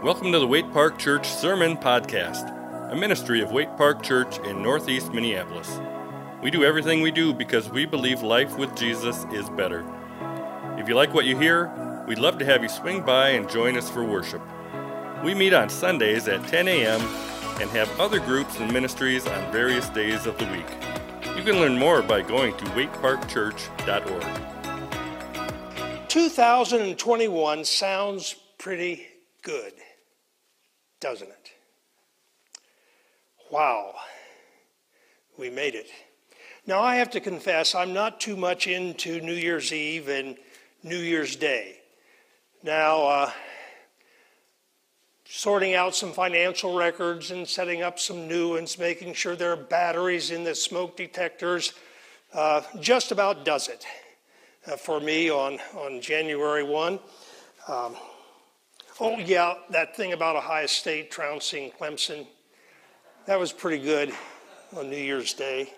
Welcome to the Waite Park Church Sermon Podcast, a ministry of Waite Park Church in Northeast Minneapolis. We do everything we do because we believe life with Jesus is better. If you like what you hear, we'd love to have you swing by and join us for worship. We meet on Sundays at 10 a.m. and have other groups and ministries on various days of the week. You can learn more by going to waiteparkchurch.org. 2021 sounds pretty good, doesn't it? Wow, we made it. Now, I have to confess, I'm not too much into New Year's Eve and New Year's Day. Now, uh, sorting out some financial records and setting up some new ones, making sure there are batteries in the smoke detectors, uh, just about does it uh, for me on, on January 1. Um, oh, yeah, that thing about Ohio State trouncing Clemson, that was pretty good on New Year's Day.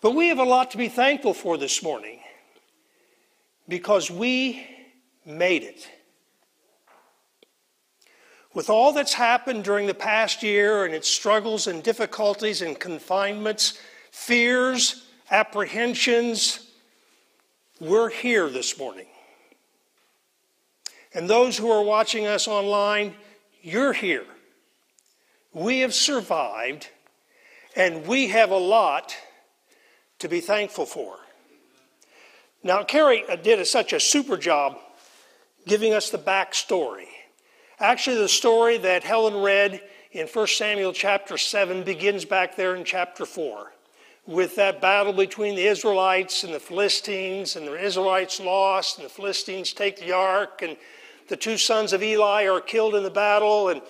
But we have a lot to be thankful for this morning because we made it. With all that's happened during the past year and its struggles and difficulties and confinements, fears, apprehensions, we're here this morning. And those who are watching us online, you're here. We have survived, and we have a lot to be thankful for. Now, Carrie uh, did a, such a super job giving us the backstory. Actually, the story that Helen read in 1 Samuel chapter 7 begins back there in chapter 4 with that battle between the Israelites and the Philistines, and the Israelites lost, and the Philistines take the ark, and the two sons of Eli are killed in the battle, and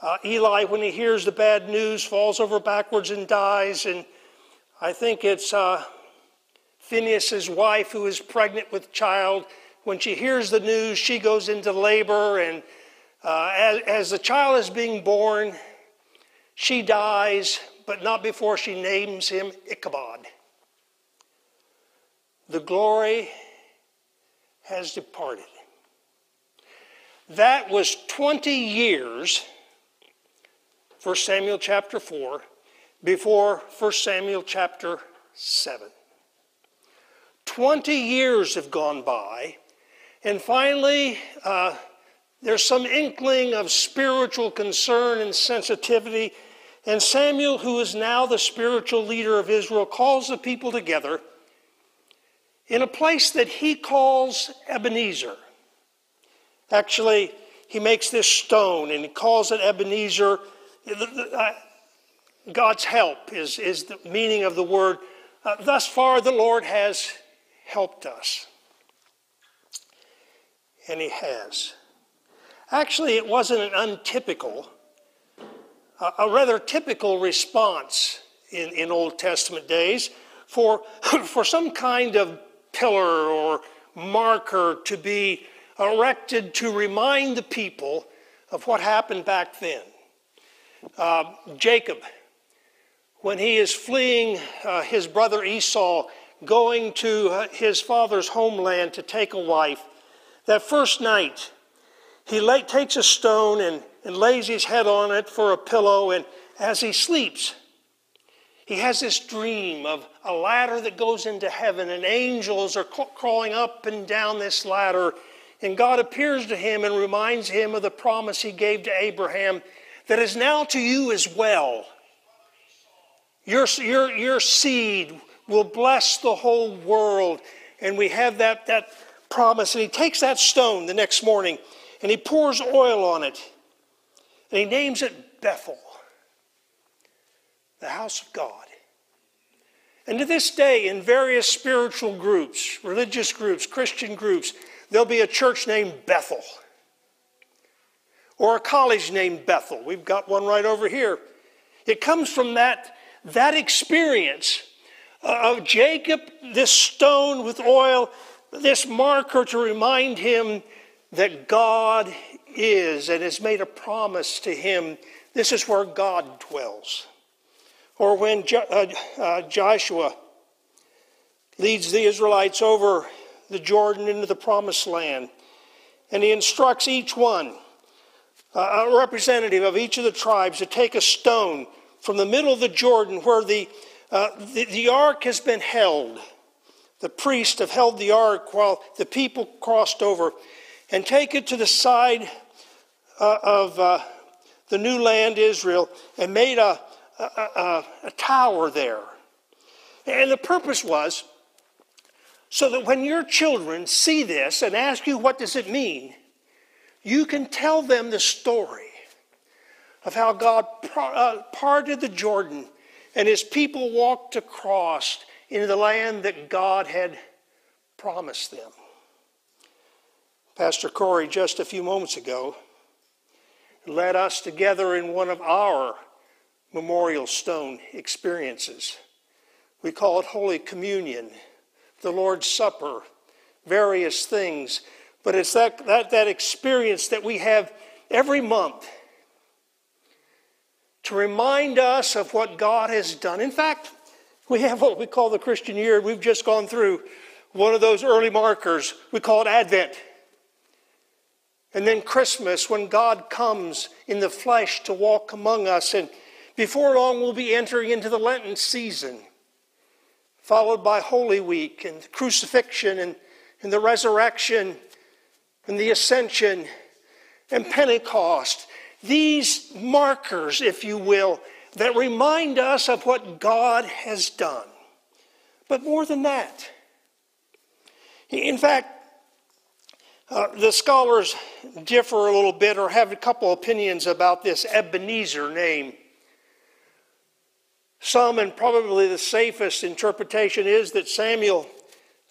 uh, Eli, when he hears the bad news, falls over backwards and dies, and I think it's uh, Phineas's wife who is pregnant with child. When she hears the news, she goes into labor, and uh, as, as the child is being born, she dies but not before she names him Ichabod. The glory has departed. That was 20 years, 1 Samuel chapter 4, before 1 Samuel chapter 7. 20 years have gone by, and finally, uh, there's some inkling of spiritual concern and sensitivity and Samuel, who is now the spiritual leader of Israel, calls the people together in a place that he calls Ebenezer. Actually, he makes this stone and he calls it Ebenezer. Uh, God's help is, is the meaning of the word. Uh, thus far, the Lord has helped us. And he has. Actually, it wasn't an untypical a rather typical response in, in Old Testament days for, for some kind of pillar or marker to be erected to remind the people of what happened back then. Uh, Jacob, when he is fleeing uh, his brother Esau, going to uh, his father's homeland to take a wife, that first night, he lay, takes a stone and and lays his head on it for a pillow. And as he sleeps, he has this dream of a ladder that goes into heaven, and angels are crawling up and down this ladder. And God appears to him and reminds him of the promise he gave to Abraham that is now to you as well. Your, your, your seed will bless the whole world. And we have that, that promise. And he takes that stone the next morning and he pours oil on it. And he names it Bethel, the house of God. And to this day, in various spiritual groups, religious groups, Christian groups, there'll be a church named Bethel or a college named Bethel. We've got one right over here. It comes from that, that experience of Jacob, this stone with oil, this marker to remind him that God is and has made a promise to him. This is where God dwells. Or when uh, uh, Joshua leads the Israelites over the Jordan into the promised land, and he instructs each one a representative of each of the tribes to take a stone from the middle of the Jordan where the, uh, the, the, ark has been held. The priests have held the ark while the people crossed over, and take it to the side uh, of uh, the new land, Israel, and made a, a, a, a tower there. And the purpose was so that when your children see this and ask you, what does it mean? You can tell them the story of how God uh, parted the Jordan and his people walked across into the land that God had promised them. Pastor Corey, just a few moments ago, led us together in one of our memorial stone experiences. We call it Holy Communion, the Lord's Supper, various things. But it's that, that, that experience that we have every month to remind us of what God has done. In fact, we have what we call the Christian year. We've just gone through one of those early markers. We call it Advent. And then Christmas, when God comes in the flesh to walk among us. And before long, we'll be entering into the Lenten season, followed by Holy Week and crucifixion and, and the resurrection and the ascension and Pentecost. These markers, if you will, that remind us of what God has done. But more than that, in fact, uh, the scholars differ a little bit or have a couple opinions about this Ebenezer name. Some, and probably the safest interpretation, is that Samuel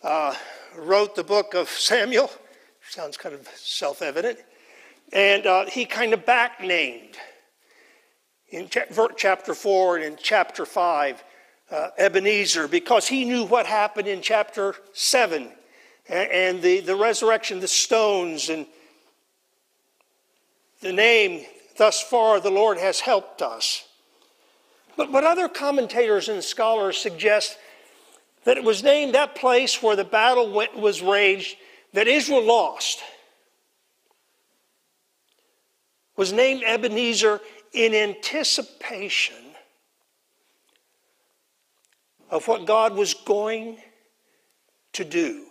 uh, wrote the book of Samuel. Sounds kind of self evident. And uh, he kind of backnamed in chapter 4 and in chapter 5 uh, Ebenezer because he knew what happened in chapter 7 and the, the resurrection, the stones, and the name, thus far, the Lord has helped us. But, but other commentators and scholars suggest that it was named that place where the battle went, was raged that Israel lost. Was named Ebenezer in anticipation of what God was going to do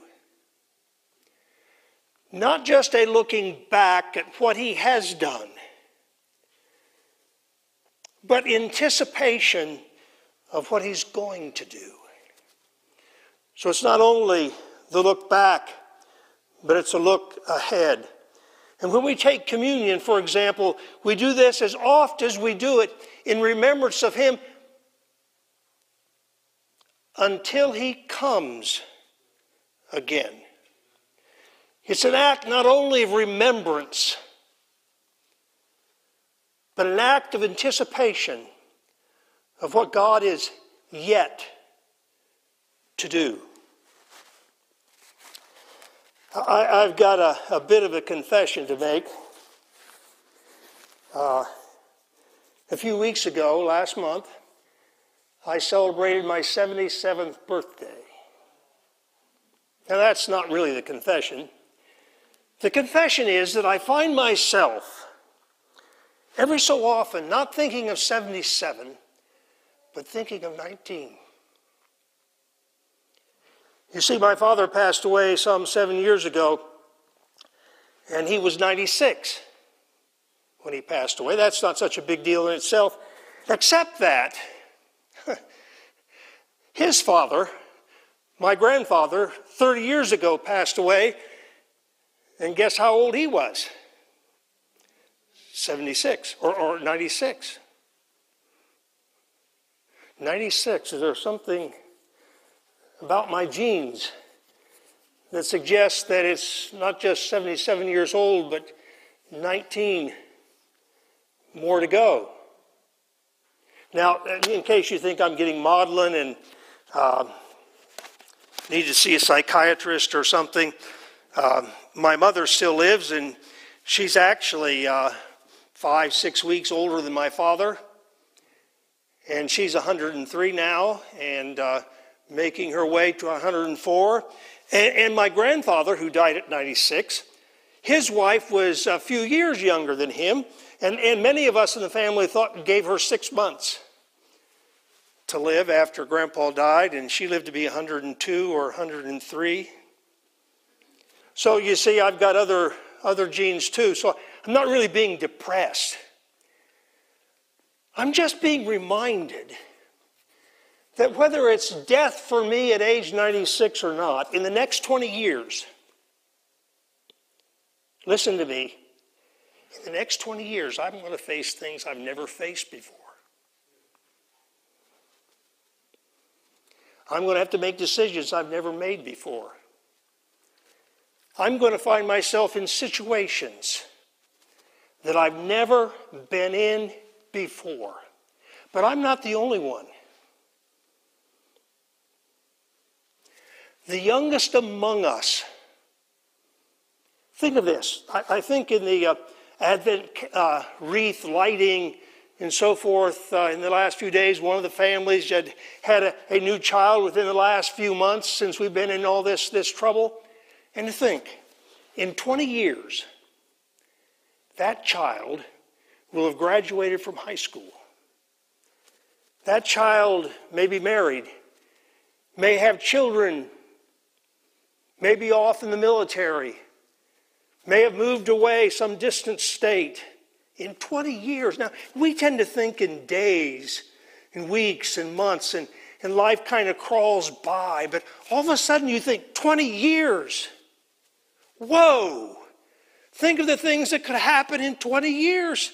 not just a looking back at what he has done, but anticipation of what he's going to do. So it's not only the look back, but it's a look ahead. And when we take communion, for example, we do this as oft as we do it in remembrance of him until he comes again. It's an act not only of remembrance, but an act of anticipation of what God is yet to do. I, have got a, a, bit of a confession to make. Uh, a few weeks ago, last month, I celebrated my 77th birthday. Now, that's not really the confession. The confession is that I find myself every so often not thinking of 77, but thinking of 19. You see, my father passed away some seven years ago, and he was 96 when he passed away. That's not such a big deal in itself, except that his father, my grandfather, 30 years ago passed away, and guess how old he was? 76 or, or 96. 96. Is there something about my genes that suggests that it's not just 77 years old, but 19 more to go? Now, in case you think I'm getting maudlin and uh, need to see a psychiatrist or something, uh, my mother still lives, and she's actually uh, five, six weeks older than my father. And she's 103 now and uh, making her way to 104. And, and my grandfather, who died at 96, his wife was a few years younger than him, and, and many of us in the family thought gave her six months to live after Grandpa died, and she lived to be 102 or 103. So you see, I've got other, other genes too. So I'm not really being depressed. I'm just being reminded that whether it's death for me at age 96 or not, in the next 20 years, listen to me, in the next 20 years, I'm going to face things I've never faced before. I'm going to have to make decisions I've never made before. I'm going to find myself in situations that I've never been in before. But I'm not the only one. The youngest among us. Think of this. I, I think in the uh, Advent uh, wreath lighting and so forth, uh, in the last few days, one of the families had had a, a new child within the last few months since we've been in all this, this trouble. And to think, in 20 years, that child will have graduated from high school. That child may be married, may have children, may be off in the military, may have moved away some distant state in 20 years. Now, we tend to think in days and weeks and months, and, and life kind of crawls by, but all of a sudden you think 20 years. Whoa! Think of the things that could happen in 20 years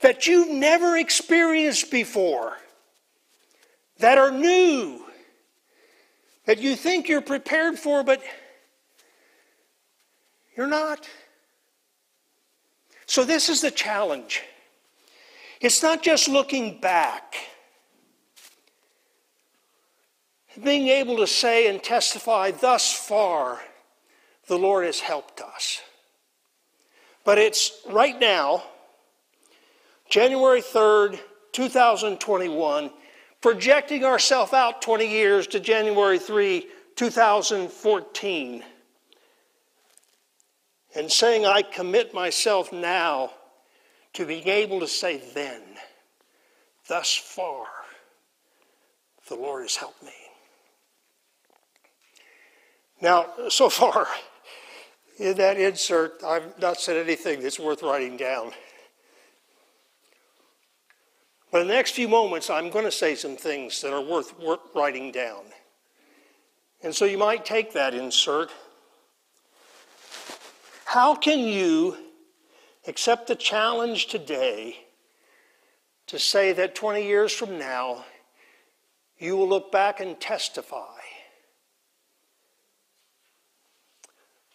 that you've never experienced before, that are new, that you think you're prepared for, but you're not. So, this is the challenge. It's not just looking back, being able to say and testify, thus far, the Lord has helped us. But it's right now, January 3rd, 2021, projecting ourselves out 20 years to January 3, 2014, and saying, I commit myself now to being able to say then, thus far, the Lord has helped me. Now, so far, in that insert, I've not said anything that's worth writing down. But in the next few moments, I'm going to say some things that are worth, writing down. And so you might take that insert. How can you accept the challenge today to say that 20 years from now, you will look back and testify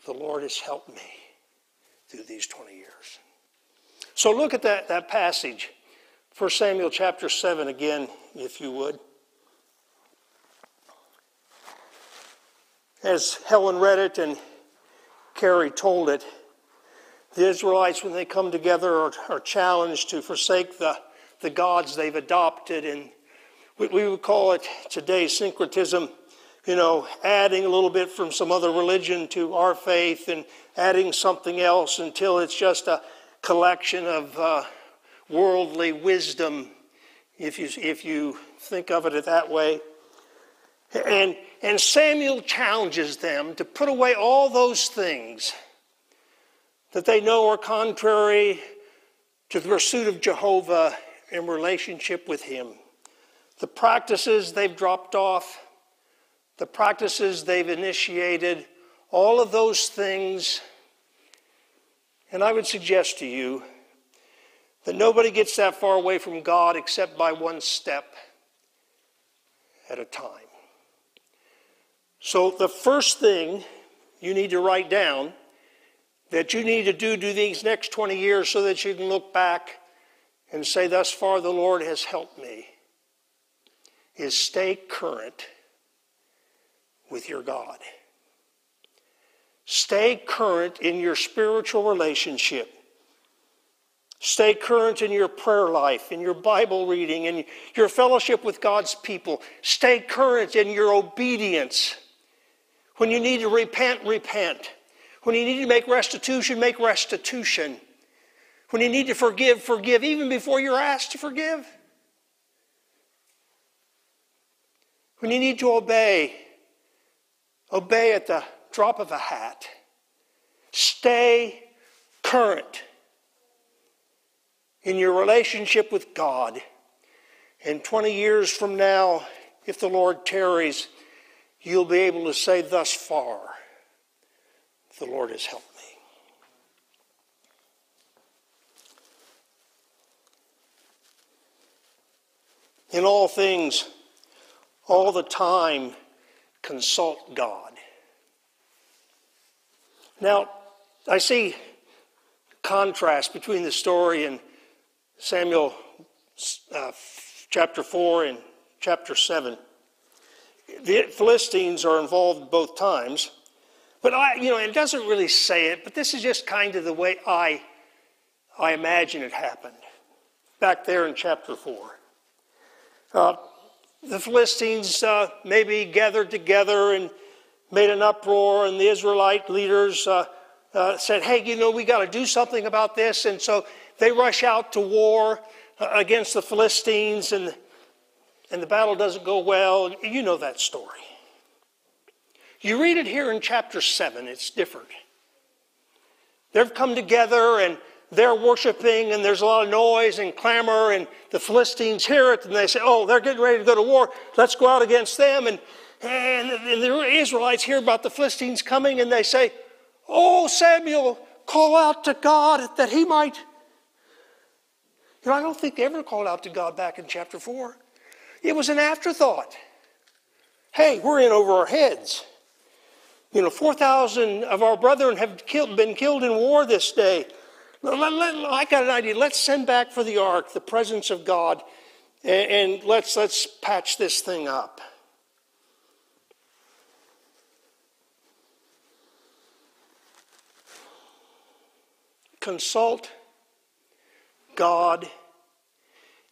the Lord has helped me through these 20 years. So look at that, that passage, 1 Samuel chapter 7 again, if you would. As Helen read it and Carrie told it, the Israelites, when they come together, are, are challenged to forsake the, the gods they've adopted. And we, we would call it today syncretism you know, adding a little bit from some other religion to our faith and adding something else until it's just a collection of uh, worldly wisdom, if you, if you think of it that way. And, and Samuel challenges them to put away all those things that they know are contrary to the pursuit of Jehovah in relationship with Him. The practices they've dropped off, the practices they've initiated, all of those things. And I would suggest to you that nobody gets that far away from God except by one step at a time. So, the first thing you need to write down that you need to do do these next 20 years so that you can look back and say, Thus far the Lord has helped me, is stay current with your God. Stay current in your spiritual relationship. Stay current in your prayer life, in your Bible reading, in your fellowship with God's people. Stay current in your obedience. When you need to repent, repent. When you need to make restitution, make restitution. When you need to forgive, forgive, even before you're asked to forgive. When you need to obey, obey at the drop of a hat. Stay current in your relationship with God. And 20 years from now, if the Lord tarries, you'll be able to say, Thus far, the Lord has helped me. In all things, all the time, consult God. Now, I see contrast between the story in Samuel uh, chapter 4 and chapter 7. The Philistines are involved both times. But I, you know, it doesn't really say it, but this is just kind of the way I, I imagine it happened back there in chapter 4. Uh, the Philistines uh, maybe gathered together and made an uproar, and the Israelite leaders uh, uh, said, Hey, you know, we got to do something about this. And so they rush out to war uh, against the Philistines, and, and the battle doesn't go well. You know that story. You read it here in chapter 7, it's different. They've come together and they're worshiping, and there's a lot of noise and clamor, and the Philistines hear it, and they say, Oh, they're getting ready to go to war. Let's go out against them. And, and, the Israelites hear about the Philistines coming, and they say, Oh, Samuel, call out to God that he might. You know, I don't think they ever called out to God back in chapter 4. It was an afterthought. Hey, we're in over our heads. You know, 4,000 of our brethren have killed, been killed in war this day. I got an idea. Let's send back for the ark the presence of God, and, and let's, let's patch this thing up. Consult God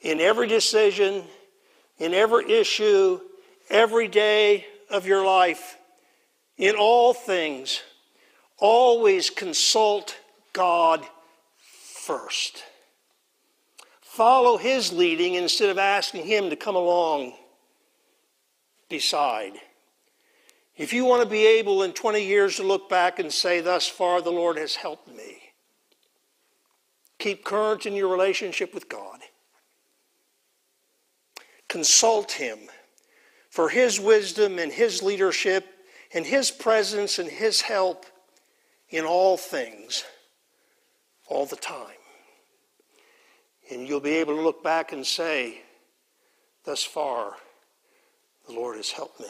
in every decision, in every issue, every day of your life in all things, always consult God first. Follow His leading instead of asking Him to come along beside. If you want to be able in 20 years to look back and say, Thus far the Lord has helped me, keep current in your relationship with God. Consult Him for His wisdom and His leadership and His presence and His help in all things, all the time. And you'll be able to look back and say, Thus far, the Lord has helped me.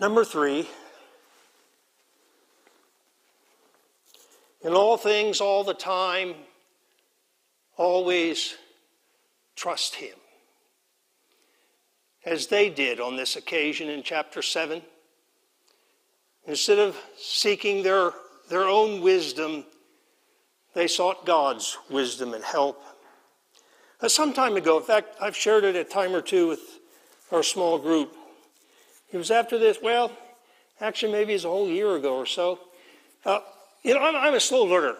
Number three, in all things, all the time, always trust Him as they did on this occasion in chapter 7. Instead of seeking their, their own wisdom, they sought God's wisdom and help. Some time ago, in fact, I've shared it a time or two with our small group. It was after this, well, actually, maybe it's a whole year ago or so. Uh, you know, I'm, I'm, a slow learner.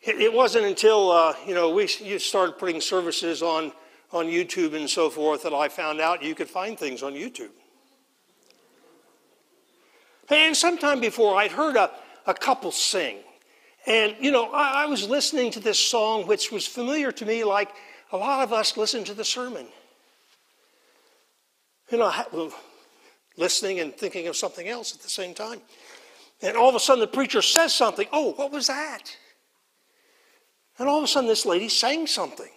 It, it wasn't until, uh, you know, we you started putting services on on YouTube and so forth that I found out you could find things on YouTube. And sometime before, I'd heard a, a couple sing. And, you know, I, I was listening to this song, which was familiar to me like a lot of us listen to the sermon. You know, listening and thinking of something else at the same time. And all of a sudden, the preacher says something. Oh, what was that? And all of a sudden, this lady sang something.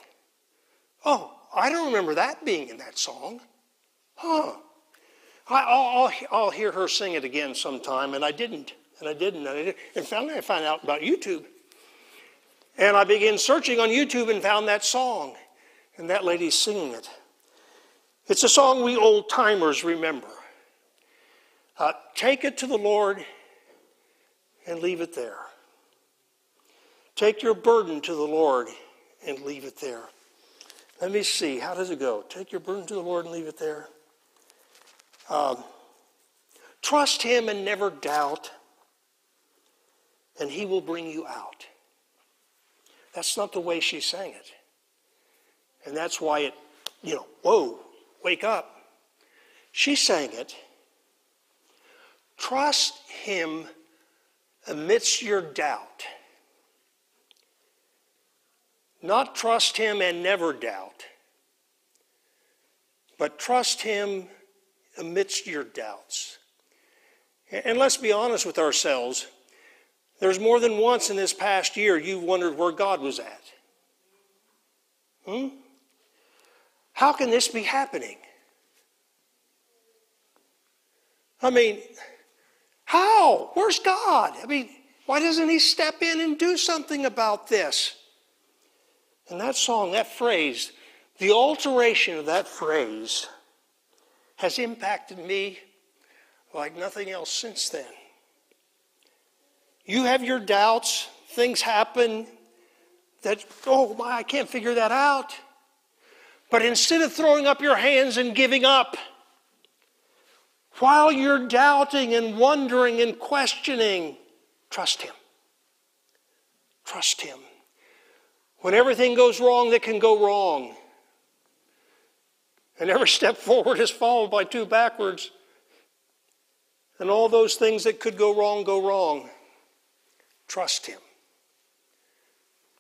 Oh, I don't remember that being in that song. Huh. I, will I'll hear her sing it again sometime, and I didn't. And I didn't. And, I didn't. and finally, I found out about YouTube. And I began searching on YouTube and found that song. And that lady's singing it. It's a song we old timers remember. Uh, take it to the Lord and leave it there. Take your burden to the Lord and leave it there. Let me see. How does it go? Take your burden to the Lord and leave it there. Um, Trust Him and never doubt, and He will bring you out. That's not the way she sang it. And that's why it, you know, whoa, wake up. She sang it. Trust Him amidst your doubt. Not trust Him and never doubt, but trust Him amidst your doubts. And let's be honest with ourselves. There's more than once in this past year you've wondered where God was at. Hmm? How can this be happening? I mean, how? Where's God? I mean, why doesn't He step in and do something about this? And that song, that phrase, the alteration of that phrase has impacted me like nothing else since then. You have your doubts, things happen that, oh my, I can't figure that out. But instead of throwing up your hands and giving up, while you're doubting and wondering and questioning, trust Him. Trust Him. When everything goes wrong that can go wrong, and every step forward is followed by two backwards, and all those things that could go wrong go wrong, trust Him.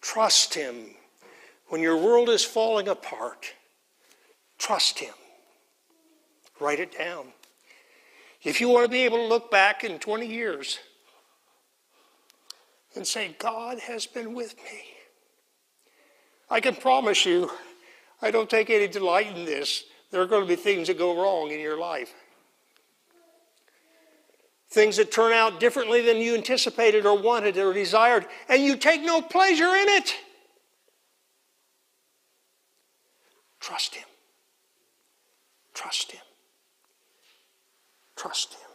Trust Him. When your world is falling apart, trust Him. Write it down. If you want to be able to look back in 20 years and say, God has been with me, I can promise you, I don't take any delight in this. There are going to be things that go wrong in your life. Things that turn out differently than you anticipated or wanted or desired, and you take no pleasure in it. Trust Him. Trust Him. Trust Him.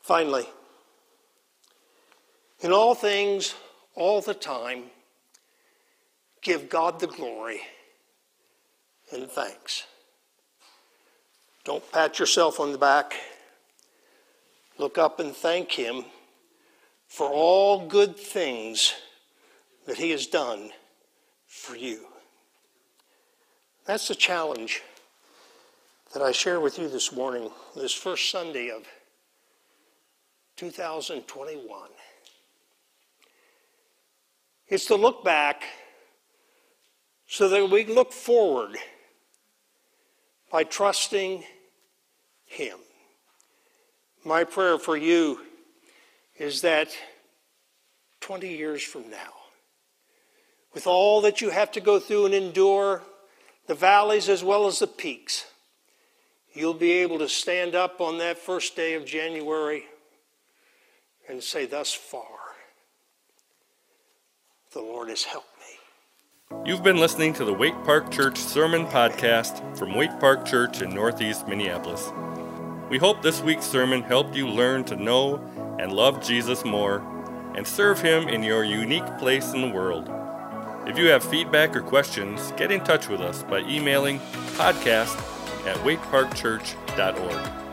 Finally, in all things, all the time, give God the glory and thanks. Don't pat yourself on the back. Look up and thank Him for all good things that He has done for you. That's the challenge that I share with you this morning, this first Sunday of 2021. It's to look back so that we can look forward by trusting Him. My prayer for you is that 20 years from now, with all that you have to go through and endure, the valleys as well as the peaks, you'll be able to stand up on that first day of January and say, Thus far, the Lord has helped. You've been listening to the Waite Park Church Sermon Podcast from Waite Park Church in Northeast Minneapolis. We hope this week's sermon helped you learn to know and love Jesus more and serve Him in your unique place in the world. If you have feedback or questions, get in touch with us by emailing podcast at waiteparkchurch.org.